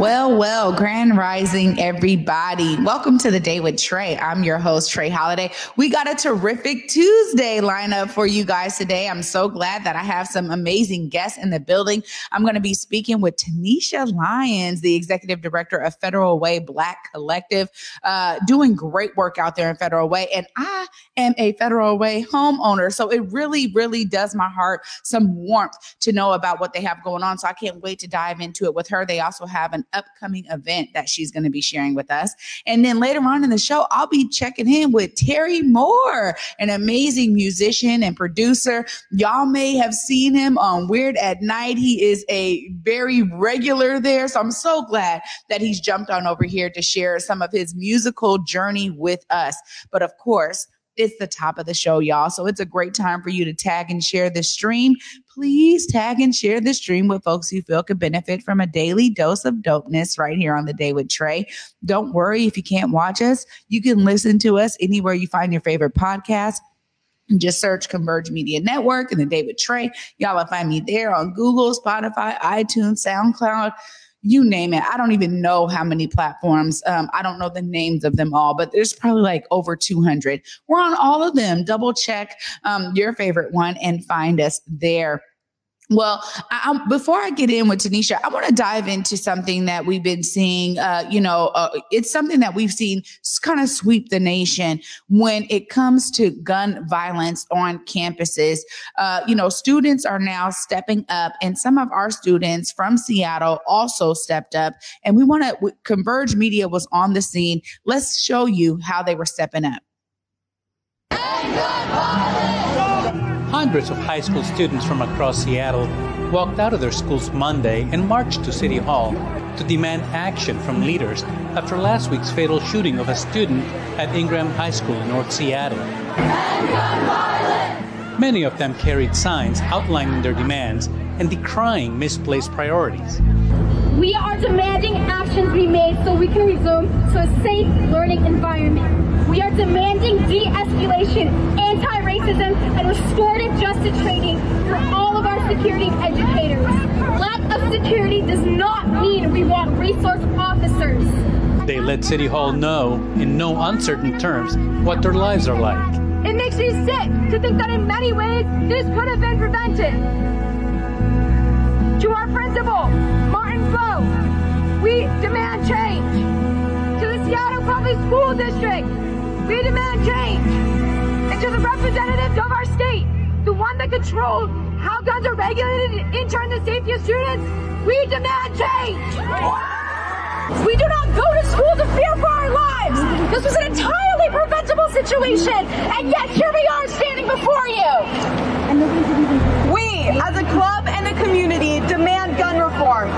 Well, well, grand rising, everybody. Welcome to the day with Trey. I'm your host, Trey Holiday. We got a terrific Tuesday lineup for you guys today. I'm so glad that I have some amazing guests in the building. I'm going to be speaking with Taniesha Lyons, the executive director of Federal Way Black Collective, uh, doing great work out there in Federal Way. And I am a Federal Way homeowner. So it really, really does my heart some warmth to know about what they have going on. So I can't wait to dive into it with her. They also have an upcoming event that she's going to be sharing with us. And then later on in the show, I'll be checking in with Terry Moore, an amazing musician and producer. Y'all may have seen him on Weird at Night. He is a very regular there. So I'm so glad that he's jumped on over here to share some of his musical journey with us. But of course, it's the top of the show, y'all. So it's a great time for you to tag and share the stream. Please tag and share the stream with folks you feel could benefit from a daily dose of dopeness right here on the day with Trey. Don't worry if you can't watch us, you can listen to us anywhere you find your favorite podcast. Just search Converge Media Network and the Day with Trey. Y'all will find me there on Google, Spotify, iTunes, SoundCloud you name it. I don't even know how many platforms. Um, I don't know the names of them all, but there's probably like over 200. We're on all of them. Double check um, your favorite one and find us there. Well, I, before I get in with Taniesha, I want to dive into something that we've been seeing. Uh, you know, uh, it's something that we've seen kind of sweep the nation when it comes to gun violence on campuses. Uh, you know, students are now stepping up, and some of our students from Seattle also stepped up. And we want to, Converge Media was on the scene. Let's show you how they were stepping up. Hundreds of high school students from across Seattle walked out of their schools Monday and marched to City Hall to demand action from leaders after last week's fatal shooting of a student at Ingraham High School in North Seattle. Many of them carried signs outlining their demands and decrying misplaced priorities. We are demanding actions be made so we can resume to a safe learning environment. We are demanding de-escalation, anti-racism, and restorative justice training for all of our security educators. Lack of security does not mean we want resource officers. They let City Hall know, in no uncertain terms, what their lives are like. It makes me sick to think that in many ways this could have been prevented. To our principal, Martin Floe, we demand change. Seattle Public School District, we demand change. And to the representatives of our state, the one that controls how guns are regulated and turn the safety of students, we demand change. We do not go to school to fear for our lives. This was an entirely preventable situation, and yet here we are standing before you. We, as a club and a community, demand gun reform.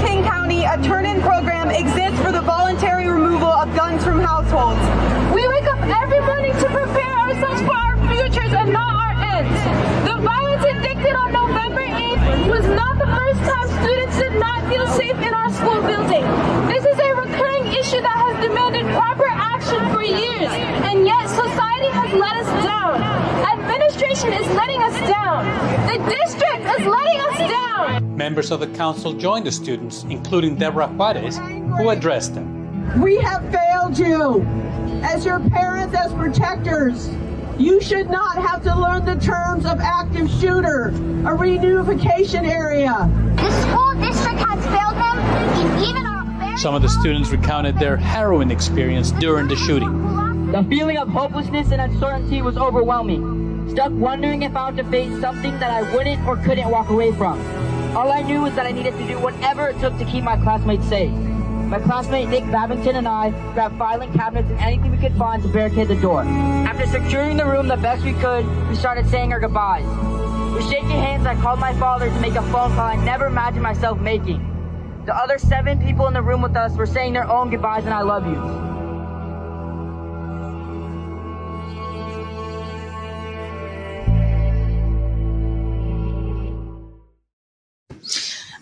King County, a turn-in program exists for the voluntary removal of guns from households. We wake up every morning to prepare ourselves for our futures and not our ends. The violence indicted on November 8th was not the first time students did not feel safe in our school building. This is a recurring issue that has demanded proper action for years, and yet society has let us down. Administration is letting us down. The district is letting us down. Members of the council joined the students, including Debora Juarez, who addressed them. We have failed you. As your parents, as protectors, you should not have to learn the terms of active shooter, a reunification area. The school district has failed them, even our Some of the students recounted their harrowing experience during the shooting. The feeling of hopelessness and uncertainty was overwhelming. Stuck wondering if I had to face something that I wouldn't or couldn't walk away from. All I knew was that I needed to do whatever it took to keep my classmates safe. My classmate Nick Babington and I grabbed filing cabinets and anything we could find to barricade the door. After securing the room the best we could, we started saying our goodbyes. With shaking hands, I called my father to make a phone call I never imagined myself making. The other seven people in the room with us were saying their own goodbyes and I love yous.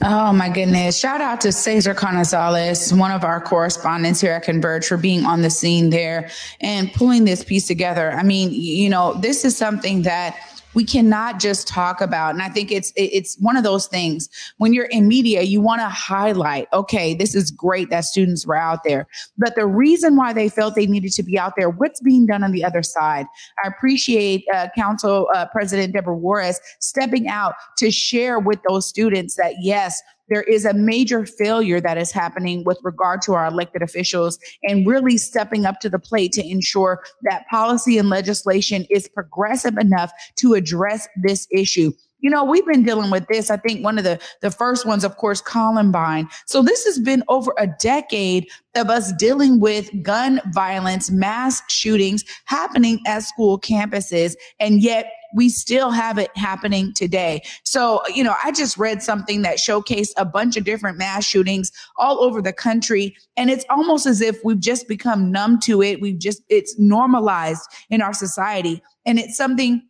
Oh my goodness. Shout out to Cesar Canizales, one of our correspondents here at Converge for being on the scene there and pulling this piece together. I mean, you know, this is something that we cannot just talk about and i think it's it's one of those things when you're in media you want to highlight okay this is great that students were out there. But the reason why they felt they needed to be out there what's being done on the other side? I appreciate uh, council uh, president debora juarez stepping out to share with those students that yes there is a major failure that is happening with regard to our elected officials and really stepping up to the plate to ensure that policy and legislation is progressive enough to address this issue. You know, we've been dealing with this. I think one of the, the first ones, of course, Columbine. So this has been over a decade of us dealing with gun violence, mass shootings happening at school campuses. And yet we still have it happening today. So, you know, I just read something that showcased a bunch of different mass shootings all over the country. And it's almost as if we've just become numb to it. We've just, it's normalized in our society. And it's something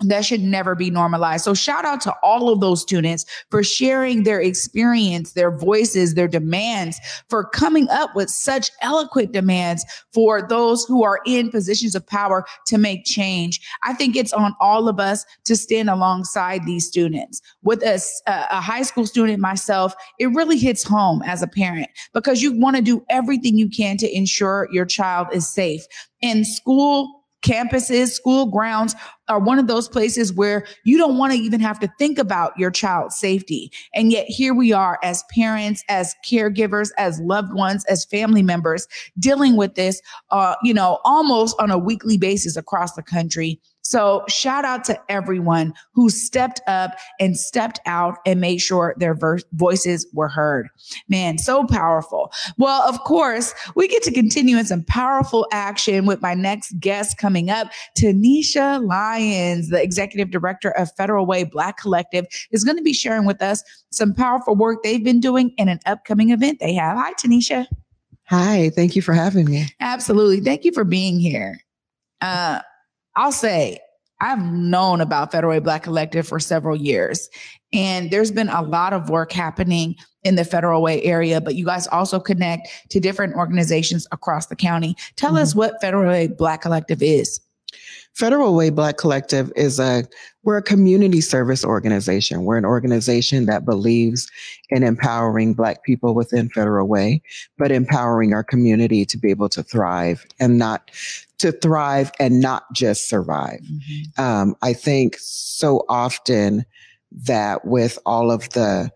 that should never be normalized. So shout out to all of those students for sharing their experience, their voices, their demands, for coming up with such eloquent demands for those who are in positions of power to make change. I think it's on all of us to stand alongside these students. With a, a high school student myself, it really hits home as a parent because you want to do everything you can to ensure your child is safe. In school, campuses, school grounds are one of those places where you don't want to even have to think about your child's safety. And yet here we are as parents, as caregivers, as loved ones, as family members dealing with this, uh, you know, almost on a weekly basis across the country. So shout out to everyone who stepped up and stepped out and made sure their ver- voices were heard. Man, so powerful. Well, of course, we get to continue in some powerful action with my next guest coming up. Taniesha Lyons, the executive director of Federal Way Black Collective, is going to be sharing with us some powerful work they've been doing in an upcoming event they have. Hi, Taniesha. Hi, thank you for having me. Absolutely. Thank you for being here. Uh, I'll say I've known about Federal Way Black Collective for several years, and there's been a lot of work happening in the Federal Way area, but you guys also connect to different organizations across the county. Tell mm-hmm. us what Federal Way Black Collective is. Federal Way Black Collective is a we're a community service organization. We're an organization that believes in empowering Black people within Federal Way, but empowering our community to be able to thrive and not to thrive and not just survive. Mm-hmm. Um, I think so often that with all of the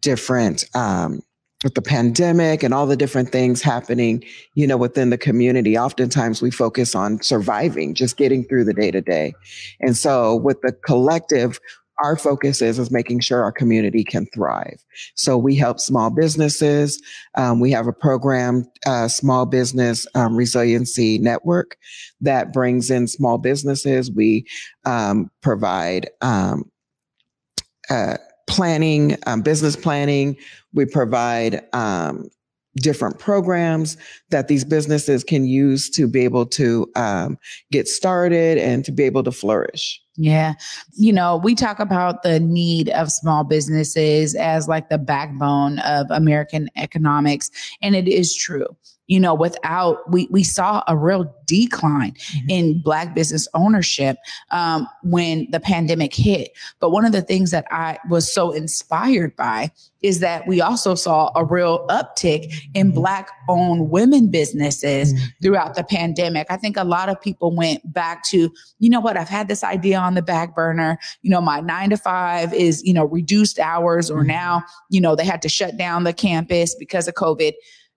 different um, with the pandemic and all the different things happening, you know, within the community, oftentimes we focus on surviving, just getting through the day to day. And so with the collective, our focus is, is making sure our community can thrive. So we help small businesses. Um, we have a program, uh, Small Business um, Resiliency Network, that brings in small businesses. We um, provide um, uh, planning, um, business planning. We provide um, different programs that these businesses can use to be able to um, get started and to be able to flourish. Yeah. You know, we talk about the need of small businesses as like the backbone of American economics, and it is true you know, without we we saw a real decline mm-hmm. in black business ownership um, when the pandemic hit. But one of the things that I was so inspired by is that we also saw a real uptick in mm-hmm. black owned women businesses mm-hmm. throughout the pandemic. I think a lot of people went back to, you know what, I've had this idea on the back burner. You know, my nine to five is, you know, reduced hours, or mm-hmm. now, you know, they had to shut down the campus because of COVID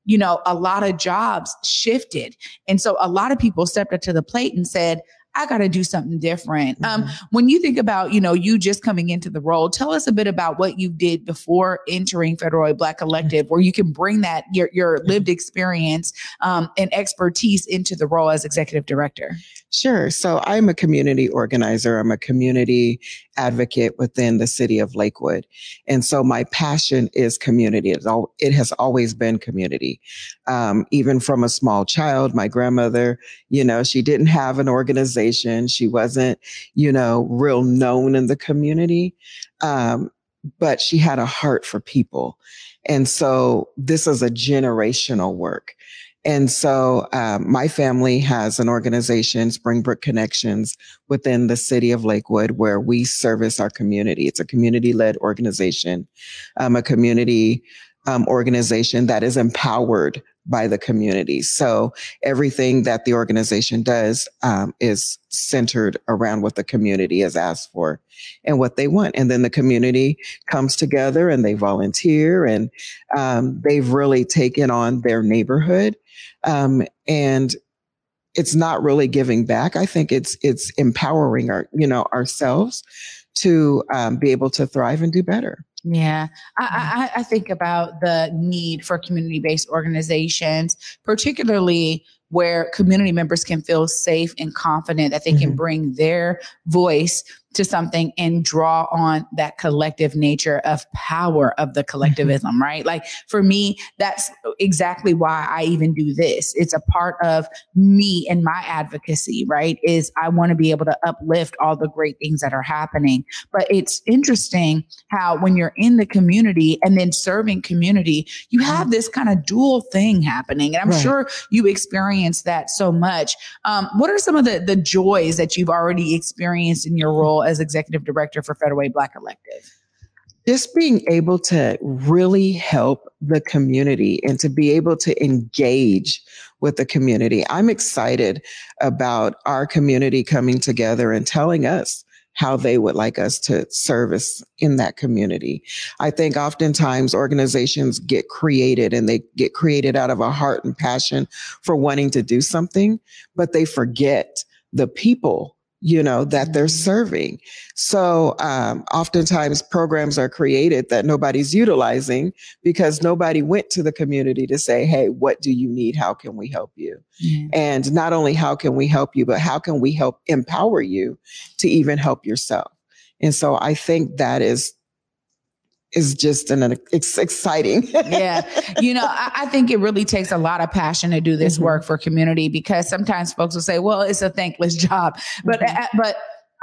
you know, a lot of jobs shifted. And so a lot of people stepped up to the plate and said, I got to do something different. Um, mm-hmm. Um, when you think about, you know, you just coming into the role, tell us a bit about what you did before entering Federal Black Collective, where you can bring that your your lived experience um, and expertise into the role as executive director. Sure. So I'm a community organizer. I'm a community advocate within the city of Lakewood. And so my passion is community. It's all, it has always been community. Um, even from a small child, my grandmother, you know, she didn't have an organization. She wasn't, you know, real known in the community. Um, but she had a heart for people. And so this is a generational work. And so um, my family has an organization, Springbrook Connections, within the city of Lakewood, where we service our community. It's a community led organization, um, a community um, organization that is empowered by the community. So everything that the organization does um, is centered around what the community has asked for and what they want. And then the community comes together and they volunteer and um, they've really taken on their neighborhood. Um, and it's not really giving back. I think it's it's empowering our you know ourselves to um, be able to thrive and do better. Yeah, I, I, I think about the need for community based organizations, particularly where community members can feel safe and confident that they mm-hmm. can bring their voice to something and draw on that collective nature of power of the mm-hmm. collectivism, mm-hmm. right? Like for me, that's exactly why I even do this. It's a part of me and my advocacy, right? Is I want to be able to uplift all the great things that are happening. But it's interesting how when you're in the community and then serving community, you have mm-hmm. this kind of dual thing happening. And I'm right. sure you experience that so much. Um, what are some of the, the joys that you've already experienced in your role as executive director for Federal Black Collective? Just being able to really help the community and to be able to engage with the community. I'm excited about our community coming together and telling us how they would like us to service in that community. I think oftentimes organizations get created and they get created out of a heart and passion for wanting to do something, but they forget the people you know, that they're serving. So um, oftentimes programs are created that nobody's utilizing because nobody went to the community to say, hey, what do you need? How can we help you? And not only how can we help you, but how can we help empower you to even help yourself? And so I think that is is just an, it's exciting. yeah. You know, I, I, think it really takes a lot of passion to do this mm-hmm. work for community because sometimes folks will say, well, it's a thankless job, but, mm-hmm. Uh, but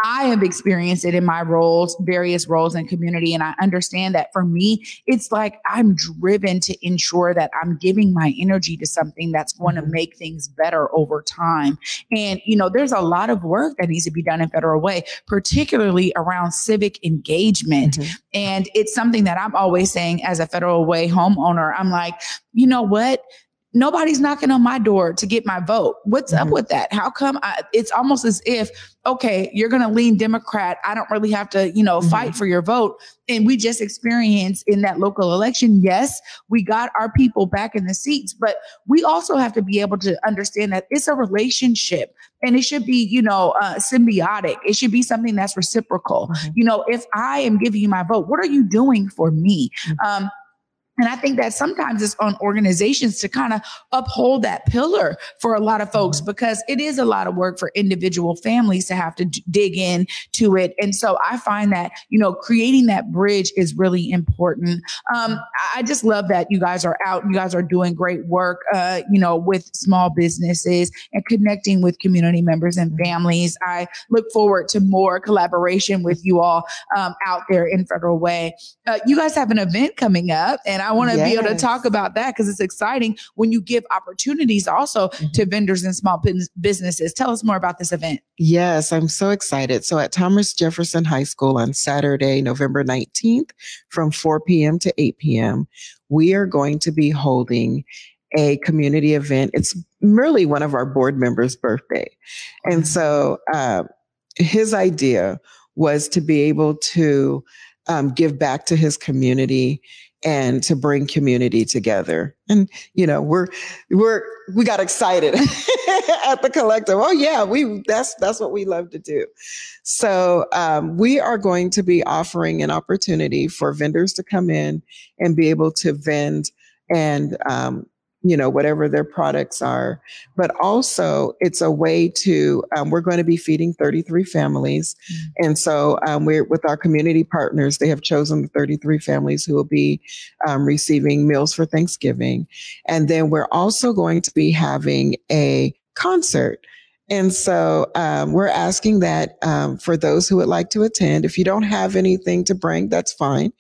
I have experienced it in my roles, various roles in community. And I understand that for me, it's like I'm driven to ensure that I'm giving my energy to something that's going to mm-hmm. make things better over time. And, you know, there's a lot of work that needs to be done in Federal Way, particularly around civic engagement. Mm-hmm. And it's something that I'm always saying as a Federal Way homeowner. I'm like, you know what? Nobody's knocking on my door to get my vote. What's mm-hmm. up with that? How come I, it's almost as if, okay, you're going to lean Democrat. I don't really have to, you know, mm-hmm. fight for your vote. And we just experienced in that local election. Yes, we got our people back in the seats, but we also have to be able to understand that it's a relationship and it should be, you know, uh, symbiotic. It should be something that's reciprocal. Mm-hmm. You know, if I am giving you my vote, what are you doing for me? Mm-hmm. Um, and I think that sometimes it's on organizations to kind of uphold that pillar for a lot of folks mm-hmm. because it is a lot of work for individual families to have to d- dig in to it. And so I find that, you know, creating that bridge is really important. Um, I just love that you guys are out. You guys are doing great work, uh, you know, with small businesses and connecting with community members and mm-hmm. families. I look forward to more collaboration with you all um, out there in Federal Way. Uh, you guys have an event coming up and I want to yes. be able to talk about that because it's exciting when you give opportunities also mm-hmm. to vendors and small businesses. Tell us more about this event. Yes, I'm so excited. So at Thomas Jefferson High School on Saturday, November 19th from 4 p.m. to 8 p.m., we are going to be holding a community event. It's merely one of our board members' birthday. And so uh, his idea was to be able to um, give back to his community and to bring community together. And, you know, we're, we're, we got excited at the collective. Oh yeah, we, that's, that's what we love to do. So, um, we are going to be offering an opportunity for vendors to come in and be able to vend and, um, you know, whatever their products are. But also, it's a way to, um, we're going to be feeding 33 families. Mm-hmm. And so, um, we're with our community partners, they have chosen the 33 families who will be um, receiving meals for Thanksgiving. And then we're also going to be having a concert And so um, we're asking that um, for those who would like to attend, if you don't have anything to bring, that's fine.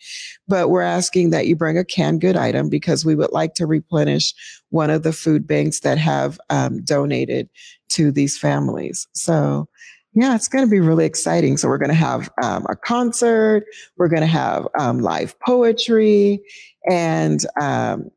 But we're asking that you bring a canned good item because we would like to replenish one of the food banks that have um, donated to these families. So yeah, it's going to be really exciting. So we're going to have um, a concert. We're going to have um, live poetry, and um,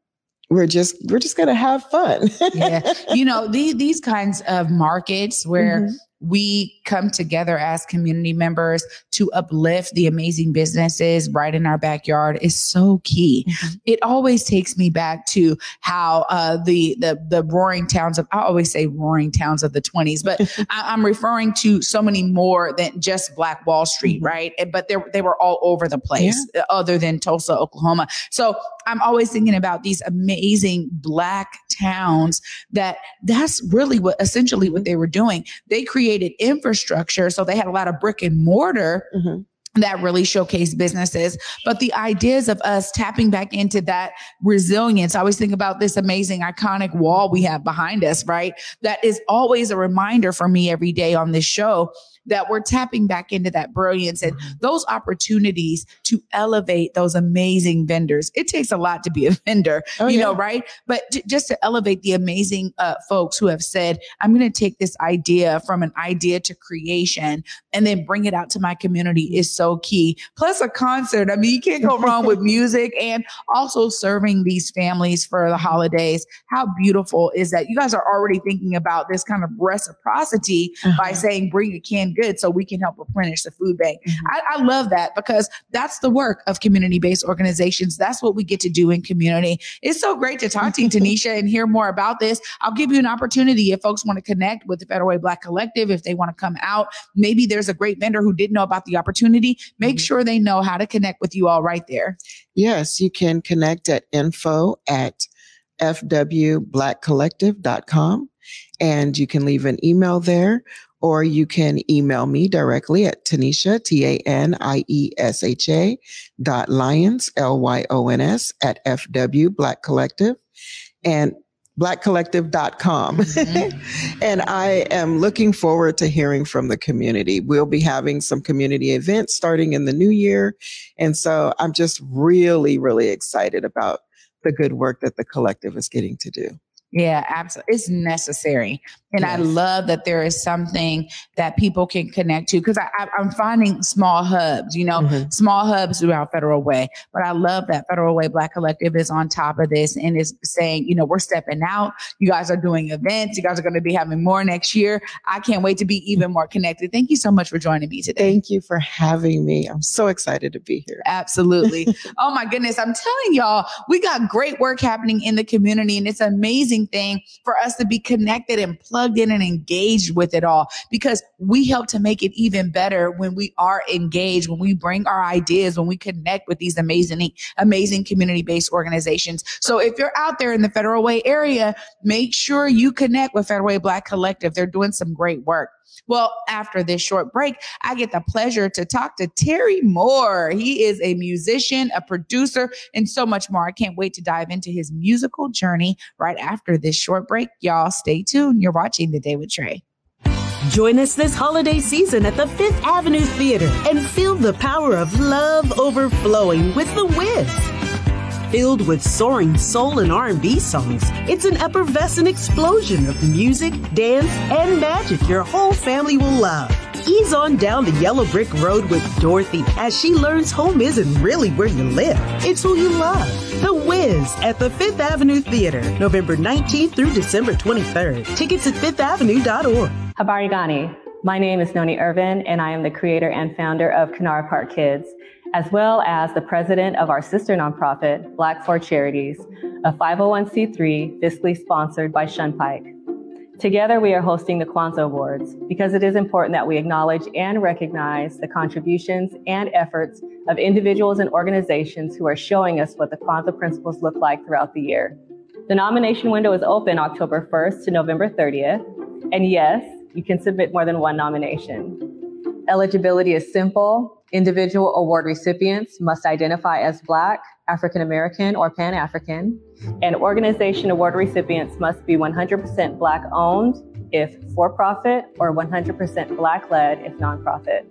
we're just we're just to have fun. yeah, you know these these kinds of markets where mm-hmm we come together as community members to uplift the amazing businesses right in our backyard is so key. Mm-hmm. It always takes me back to how uh, the the the roaring towns of I always say roaring towns of the 20s, but I, am referring to so many more than just Black Wall Street, mm-hmm. right? But they they were all over the place, yeah. other than Tulsa, Oklahoma. So I'm always thinking about these amazing Black towns that that's really what essentially what they were doing. They created infrastructure. So they had a lot of brick and mortar. Mm-hmm that really showcase businesses. But the ideas of us tapping back into that resilience, I always think about this amazing iconic wall we have behind us, right? That is always a reminder for me every day on this show that we're tapping back into that brilliance and mm-hmm. those opportunities to elevate those amazing vendors. It takes a lot to be a vendor, oh, you yeah. know, right? But just to elevate the amazing uh, folks who have said, I'm going to take this idea from an idea to creation and then bring it out to my community is so key. Plus a concert. I mean, you can't go wrong with music and also serving these families for the holidays. How beautiful is that? You guys are already thinking about this kind of reciprocity uh-huh. by saying, bring a canned good so we can help replenish the food bank. Mm-hmm. I, I love that because that's the work of community based organizations. That's what we get to do in community. It's so great to talk to you, Taniesha, and hear more about this. I'll give you an opportunity if folks want to connect with the Federal Way Black Collective, if they want to come out. Maybe there's a great vendor who didn't know about the opportunity. Make mm-hmm. sure they know how to connect with you all right there. Yes, you can connect at info at fwblackcollective.com and you can leave an email there or you can email me directly at Taniesha, T A N I E S H A dot Lyons, L Y O N S at FW Black Collective and blackcollective.com. Mm-hmm. and I am looking forward to hearing from the community. We'll be having some community events starting in the new year. And so I'm just really, really excited about the good work that the collective is getting to do. Yeah, absolutely. It's necessary. And yes. I love that there is something that people can connect to because I, am finding small hubs, you know, mm-hmm. small hubs throughout Federal Way. But I love that Federal Way Black Collective is on top of this and is saying, you know, we're stepping out. You guys are doing events. You guys are going to be having more next year. I can't wait to be even more connected. Thank you so much for joining me today. Thank you for having me. I'm so excited to be here. Absolutely. oh my goodness. I'm telling y'all, we got great work happening in the community and it's an amazing thing for us to be connected and plugged in and engaged with it all because we help to make it even better when we are engaged, when we bring our ideas, when we connect with these amazing, amazing community based organizations. So if you're out there in the Federal Way area, make sure you connect with Federal Way Black Collective. They're doing some great work. Well, after this short break, I get the pleasure to talk to Terry Moore. He is a musician, a producer, and so much more. I can't wait to dive into his musical journey right after this short break. Y'all stay tuned. You're watching The Day with Trey. Join us this holiday season at the Fifth Avenue Theater and feel the power of love overflowing with The Wiz filled with soaring soul and R&B songs. It's an effervescent explosion of music, dance, and magic your whole family will love. Ease on down the yellow brick road with Dorothy as she learns home isn't really where you live. It's who you love. The Wiz at the Fifth Avenue Theater, November 19th through December 23rd. Tickets at fifthavenue.org. Habari Gani. My name is Noni Irvin, and I am the creator and founder of Kanara Park Kids as well as the president of our sister nonprofit, Black for Charities, a 501c3 fiscally sponsored by Shunpike. Together, we are hosting the Kwanzaa Awards because it is important that we acknowledge and recognize the contributions and efforts of individuals and organizations who are showing us what the Kwanzaa principles look like throughout the year. The nomination window is open October 1st to November 30th. And yes, you can submit more than one nomination. Eligibility is simple Individual award recipients must identify as Black, African American, or Pan African, and organization award recipients must be 100% Black owned, if for profit or 100% Black led if nonprofit.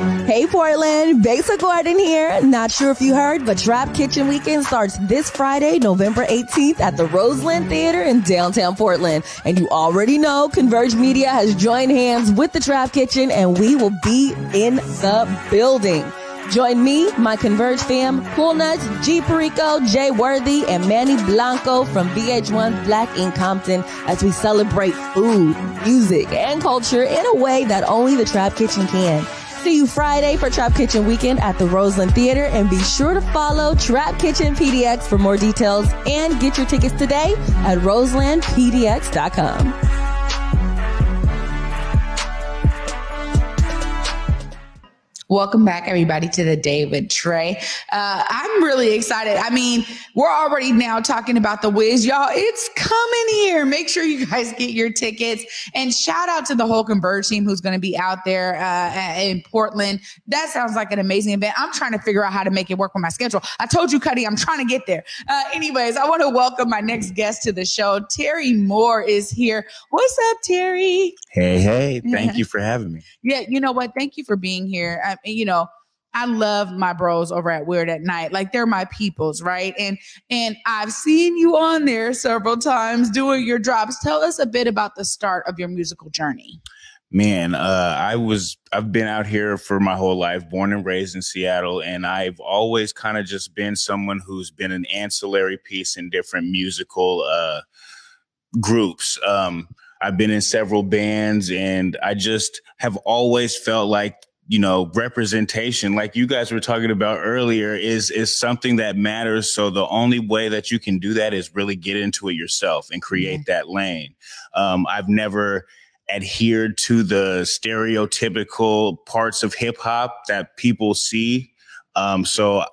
Hey Portland, Besa Gordon here. Not sure if you heard, but Trap Kitchen Weekend starts this Friday, November 18th at the Roseland Theater in downtown Portland. And you already know Converge Media has joined hands with the Trap Kitchen and we will be in the building. Join me, my Converge fam, Cool Nutz, G Perico, Jay Worthy, and Manny Blanco from VH1 Black in Compton as we celebrate food, music, and culture in a way that only the Trap Kitchen can. See you Friday for Trap Kitchen Weekend at the Roseland Theater and be sure to follow Trap Kitchen PDX for more details and get your tickets today at roselandpdx.com. Welcome back, everybody, to the day with Trey. Uh, I'm really excited. I mean, we're already now talking about the Wiz, y'all. It's coming here. Make sure you guys get your tickets. And shout out to the whole Converge team who's going to be out there uh, in Portland. That sounds like an amazing event. I'm trying to figure out how to make it work with my schedule. I told you, Cuddy, I'm trying to get there. Uh, anyways, I want to welcome my next guest to the show. Terry Moore is here. What's up, Terry? Hey, hey. Thank you for having me. Yeah, you know what? Thank you for being here. I, you know, I love my bros over at Weird at Night. Like they're my peoples, right? And and I've seen you on there several times doing your drops. Tell us a bit about the start of your musical journey. Man, uh, I was I've been out here for my whole life, born and raised in Seattle, and I've always kind of just been someone who's been an ancillary piece in different musical uh, groups. Um, I've been in several bands, and I just have always felt like you know representation like you guys were talking about earlier is is something that matters so the only way that you can do that is really get into it yourself and create that lane um, i've never adhered to the stereotypical parts of hip hop that people see um, so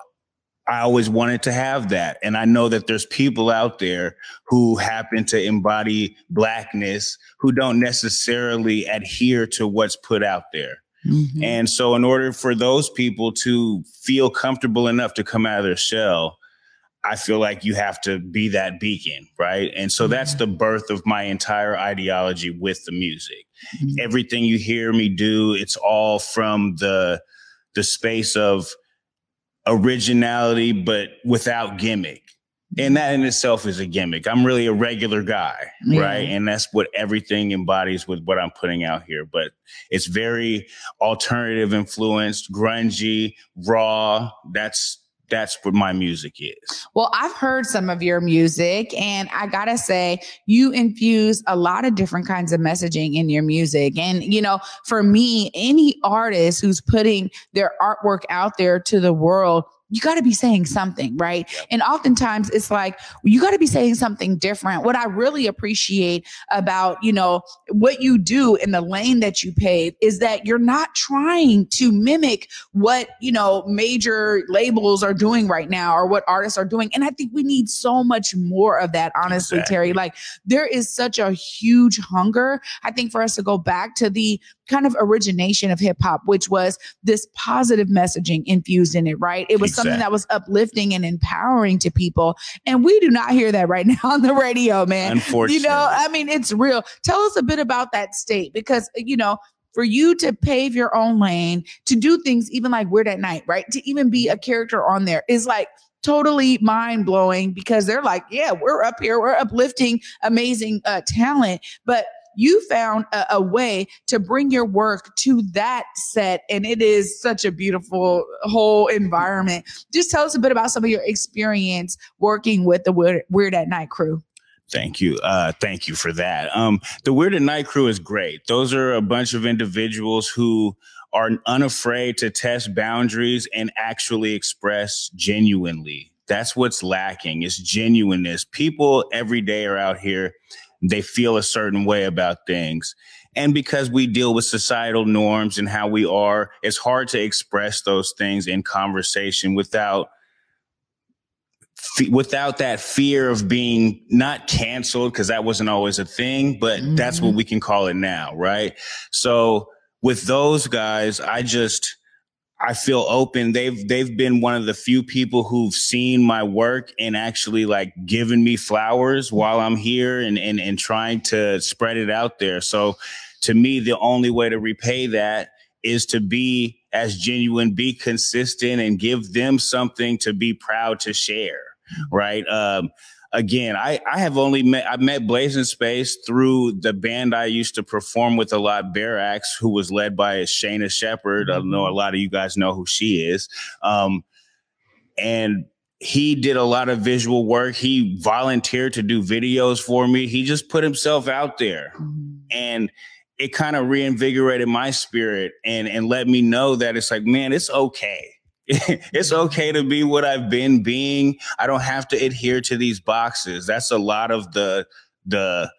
I always wanted to have that. And I know that there's people out there who happen to embody blackness who don't necessarily adhere to what's put out there. Mm-hmm. And so, in order for those people to feel comfortable enough to come out of their shell, I feel like you have to be that beacon, right? And so that's the birth of my entire ideology with the music. Mm-hmm. Everything you hear me do, it's all from the the space of originality, but without gimmick and that in itself is a gimmick. I'm really a regular guy, yeah. right? And that's what everything embodies with what I'm putting out here. But it's very alternative influenced, grungy, raw. That's that's what my music is. Well, I've heard some of your music, and I gotta say, you infuse a lot of different kinds of messaging in your music. And, you know, for me, any artist who's putting their artwork out there to the world, you got to be saying something, right? And oftentimes it's like, you got to be saying something different. What I really appreciate about, you know, what you do in the lane that you pave is that you're not trying to mimic what, you know, major labels are doing right now or what artists are doing. And I think we need so much more of that, honestly, exactly. Terry. Like there is such a huge hunger, I think, for us to go back to the kind of origination of hip hop, which was this positive messaging infused in it, right? It was something that was uplifting and empowering to people. And we do not hear that right now on the radio, man. Unfortunately. You know, I mean, it's real. Tell us a bit about that state because, you know, for you to pave your own lane, to do things even like Weird at Night, right? To even be a character on there is like, totally mind blowing because they're like, yeah, we're up here, we're uplifting amazing uh, talent, but you found a, a way to bring your work to that set. And it is such a beautiful whole environment. Just tell us a bit about some of your experience working with the Weird, Weird at Night crew. Thank you. Uh, thank you for that. Um, the Weird at Night crew is great. Those are a bunch of individuals who are unafraid to test boundaries and actually express genuinely. That's what's lacking is genuineness. People every day are out here they feel a certain way about things. And because we deal with societal norms and how we are, it's hard to express those things in conversation without without that fear of being not canceled because that wasn't always a thing, but mm-hmm. that's what mm-hmm. we can call it now, right? So with those guys, I just I feel open. They've they've been one of the few people who've seen my work and actually like given me flowers while I'm here and and and trying to spread it out there. So to me, the only way to repay that is to be as genuine, be consistent, and give them something to be proud to share. Right. Um, again, I, I have only met, I met Blazing Space through the band I used to perform with a lot, Bearaxe, who was led by Shaina Shepherd. I know a lot of you guys know who she is. Um, and he did a lot of visual work. He volunteered to do videos for me. He just put himself out there. Mm-hmm. And it kind of reinvigorated my spirit and and let me know that it's like, man, it's okay it's okay to be what I've been being. I don't have to adhere to these boxes. That's a lot of the the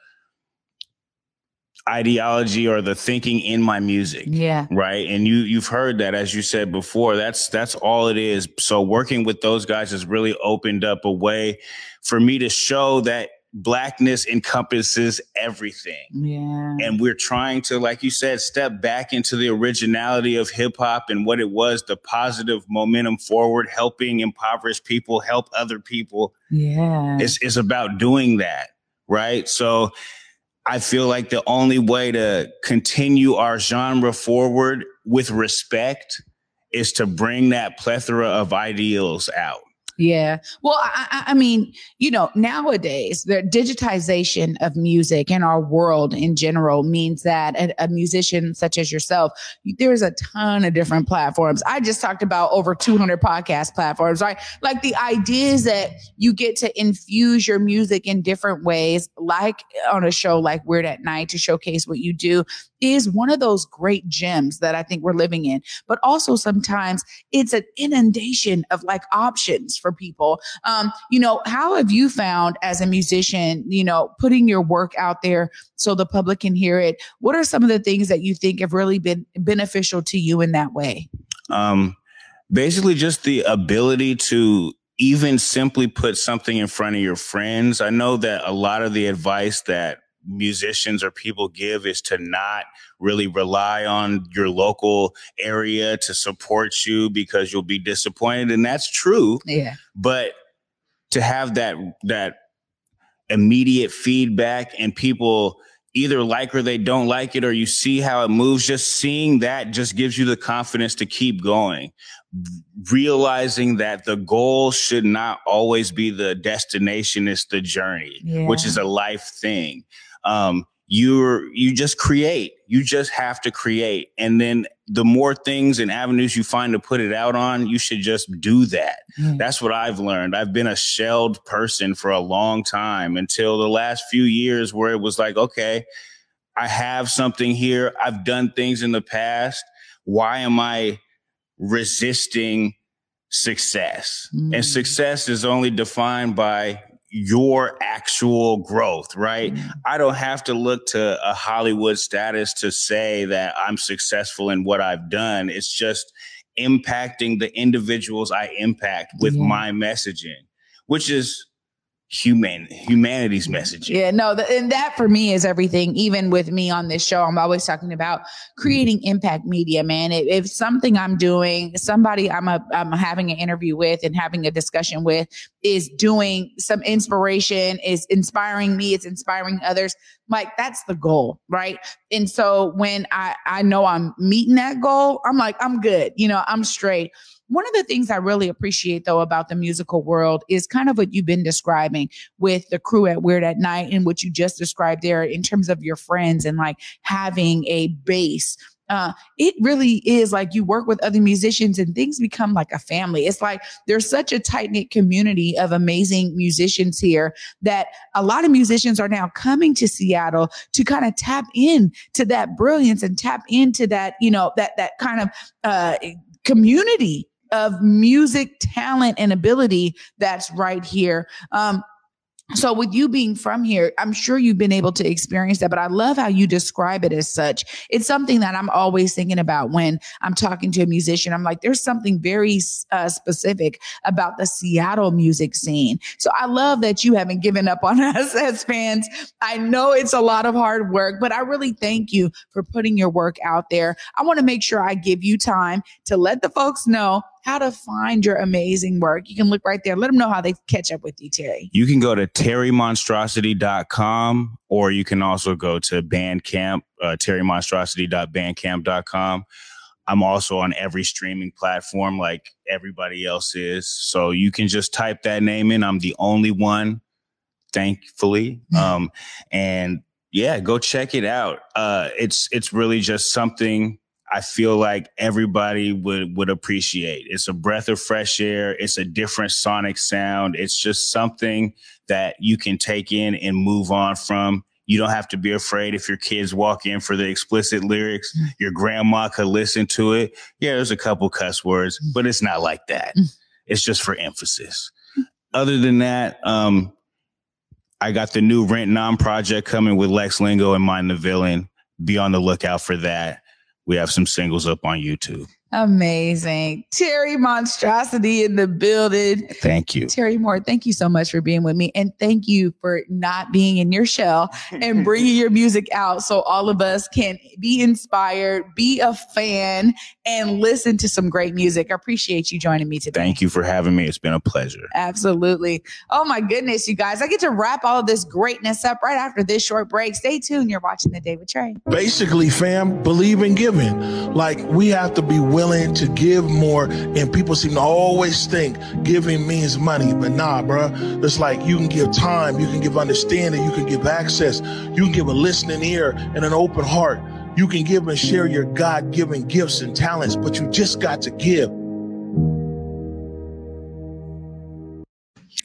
ideology or the thinking in my music. Yeah. Right. And you you've heard that as you said before. That's that's all it is. So working with those guys has really opened up a way for me to show that blackness encompasses everything. Yeah. And we're trying to, like you said, step back into the originality of hip hop and what it was, the positive momentum forward, helping impoverished people, help other people. Yeah. It's, it's about doing that. Right. So I feel like the only way to continue our genre forward with respect is to bring that plethora of ideals out. Yeah. Well, I, I, mean, you know, nowadays the digitization of music in our world in general means that a, a, musician such as yourself, there's a ton of different platforms. I just talked about over 200 podcast platforms, right? Like the ideas that you get to infuse your music in different ways, like on a show like Weird at Night to showcase what you do is one of those great gems that I think we're living in. But also sometimes it's an inundation of like options for people. Um, you know, how have you found as a musician, you know, putting your work out there so the public can hear it? What are some of the things that you think have really been beneficial to you in that way? Um, basically just the ability to even simply put something in front of your friends. I know that a lot of the advice that musicians or people give is to not really rely on your local area to support you because you'll be disappointed and that's true. Yeah. But to have that that immediate feedback and people either like or they don't like it or you see how it moves just seeing that just gives you the confidence to keep going. Realizing that the goal should not always be the destination it's the journey yeah. which is a life thing um, you're you just create. You just have to create. And then the more things and avenues you find to put it out on you should just do that. Mm. that's what i've learned. I've been a shelled person for a long time until the last few years where it was like okay i have something here. I've done things in the past. Why am i resisting success? Mm. and success is only defined by your actual growth, right? Mm-hmm. I don't have to look to a Hollywood status to say that I'm successful in what I've done. It's just impacting the individuals I impact with yeah. my messaging, which is human humanity's message Yeah, no, the, and that for me is everything. Even with me on this show, I'm always talking about creating impact media. Man, if, if something I'm doing, somebody I'm a I'm having an interview with and having a discussion with is doing some inspiration, is inspiring me, it's inspiring others. Like that's the goal, right? And so when I I know I'm meeting that goal, I'm like I'm good. You know, I'm straight. One of the things I really appreciate though about the musical world is kind of what you've been describing with the crew at Weird at Night and what you just described there in terms of your friends and like having a base uh, it really is like you work with other musicians and things become like a family. It's like there's such a tight knit community of amazing musicians here that a lot of musicians are now coming to Seattle to kind of tap in to that brilliance and tap into that, you know, that, that kind of, uh, community of music talent and ability that's right here. Um, so with you being from here i'm sure you've been able to experience that but i love how you describe it as such. It's something that i'm always thinking about when i'm talking to a musician. I'm like there's something very uh, specific about the seattle music scene. So i love that you haven't given up on us as fans. I know it's a lot of hard work but i really thank you for putting your work out there. I want to make sure i give you time to let the folks know how to find your amazing work. You can look right there. Let them know how they catch up with you, Terry. You can go to terrymonstrosity.com or you can also go to Bandcamp, uh, terrymonstrosity.bandcamp.com. I'm also on every streaming platform like everybody else is. So you can just type that name in. I'm the only one, thankfully. um, and yeah, go check it out. Uh, it's it's really just something I feel like everybody would would appreciate. It's a breath of fresh air. It's a different sonic sound. It's just something that you can take in and move on from. You don't have to be afraid if your kids walk in for the explicit lyrics. Mm. Your grandma could listen to it. Yeah, there's a couple cuss words, mm. but it's not like that. Mm. It's just for emphasis. Other than that, um, I got the new Rent Non project coming with Lex Lingo and Mind the Villain. Be on the lookout for that we have some singles up on YouTube. Amazing. Terry Monstrosity in the building. Thank you. Terry Moore, thank you so much for being with me. And thank you for not being in your shell and bringing your music out so all of us can be inspired, be a fan, and listen to some great music. I appreciate you joining me today. Thank you for having me. It's been a pleasure. Absolutely. Oh my goodness, you guys. I get to wrap all this greatness up right after this short break. Stay tuned. You're watching The Day with Trey. Basically, fam, believe in giving. Like we have to be willing to give more. And people seem to always think giving means money, but nah, bro. It's like you can give time, you can give understanding, you can give access, you can give a listening ear and an open heart. You can give and share your God given gifts and talents, but you just got to give.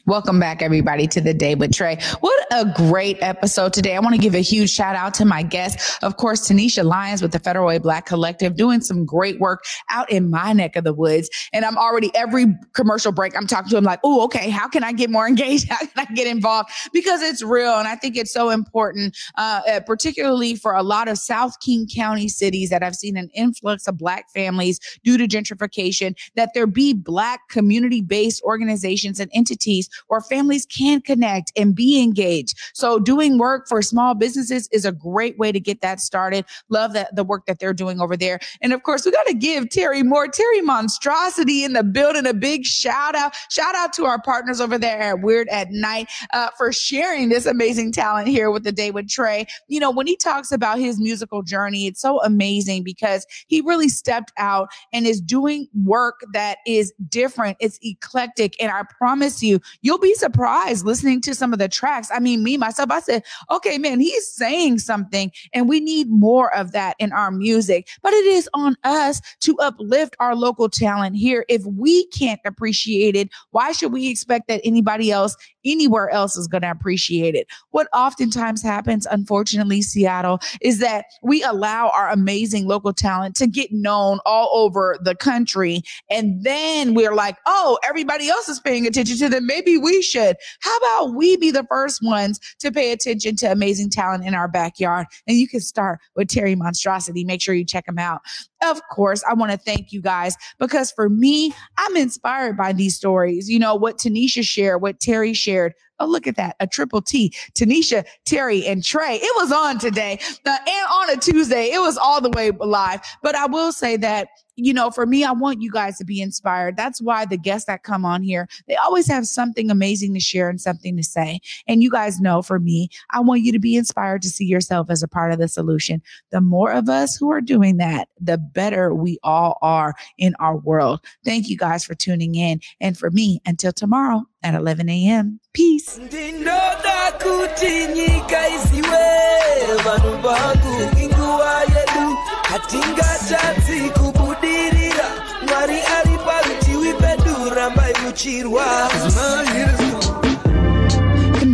Welcome back, everybody, to the day with Trey. What a great episode today. I want to give a huge shout out to my guest, of course, Taniesha Lyons with the Federal Way Black Collective, doing some great work out in my neck of the woods. And I'm already every commercial break, I'm talking to him like, oh, okay, how can I get more engaged? How can I get involved? Because it's real. And I think it's so important, uh, uh particularly for a lot of South King County cities that I've seen an influx of Black families due to gentrification, that there be Black community based organizations and entities where families can connect and be engaged. So doing work for small businesses is a great way to get that started. Love that the work that they're doing over there. And of course, we got to give Terry Moore, Terry Monstrosity in the building a big shout out. Shout out to our partners over there at Weird at Night uh, for sharing this amazing talent here with the day with Trey. You know, when he talks about his musical journey, it's so amazing because he really stepped out and is doing work that is different. It's eclectic. And I promise you, you'll be surprised listening to some of the tracks. I mean, me, myself, I said, okay, man, he's saying something and we need more of that in our music. But it is on us to uplift our local talent here. If we can't appreciate it, why should we expect that anybody else anywhere else is going to appreciate it? What oftentimes happens, unfortunately, Seattle, is that we allow our amazing local talent to get known all over the country. And then we're like, oh, everybody else is paying attention to them. Maybe we should. How about we be the first ones to pay attention to amazing talent in our backyard? And you can start with Terry Monstrosity. Make sure you check him out. Of course, I want to thank you guys because for me, I'm inspired by these stories. You know, what Taniesha shared, what Terry shared. Oh, look at that. A triple T. Taniesha, Terry, and Trey. It was on today uh, and on a Tuesday. It was all the way live. But I will say that you know, for me, I want you guys to be inspired. That's why the guests that come on here, they always have something amazing to share and something to say. And you guys know for me, I want you to be inspired to see yourself as a part of the solution. The more of us who are doing that, the better we all are in our world. Thank you guys for tuning in. And for me, until tomorrow at 11 a.m. Peace.